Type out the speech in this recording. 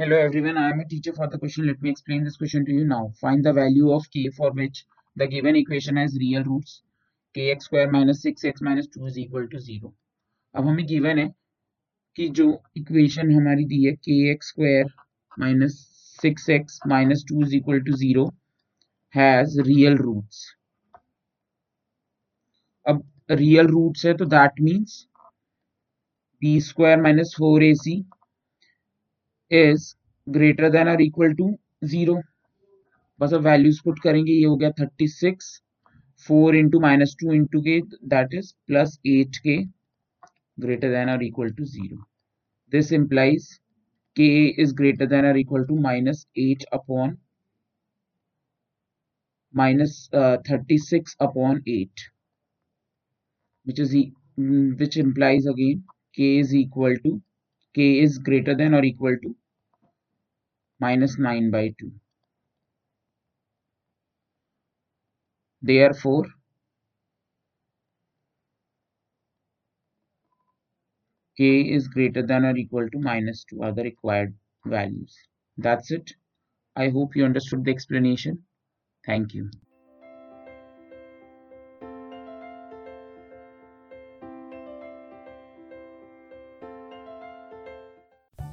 Hello everyone, I am a teacher for the question. Let me explain this question to you now. Find the value of k for which the given equation has real roots kx square minus 6x minus 2 is equal to 0. अब हमें given है कि जो equation हमारी दी है kx square minus 6x minus 2 is equal to 0 has real roots. अब real roots है तो that means b square minus 4ac is greater than और इक्वल टू ज़ीरो बस अब वैल्यूज़ पुट करेंगे ये हो गया thirty six four into minus two into k that is plus eight k greater than और equal to zero this implies k is greater than और equal to minus eight upon uh, 36 upon 8 which is e which implies again k is equal to k is greater than or equal to minus 9 by 2. Therefore, k is greater than or equal to minus 2 are the required values. That's it. I hope you understood the explanation. Thank you.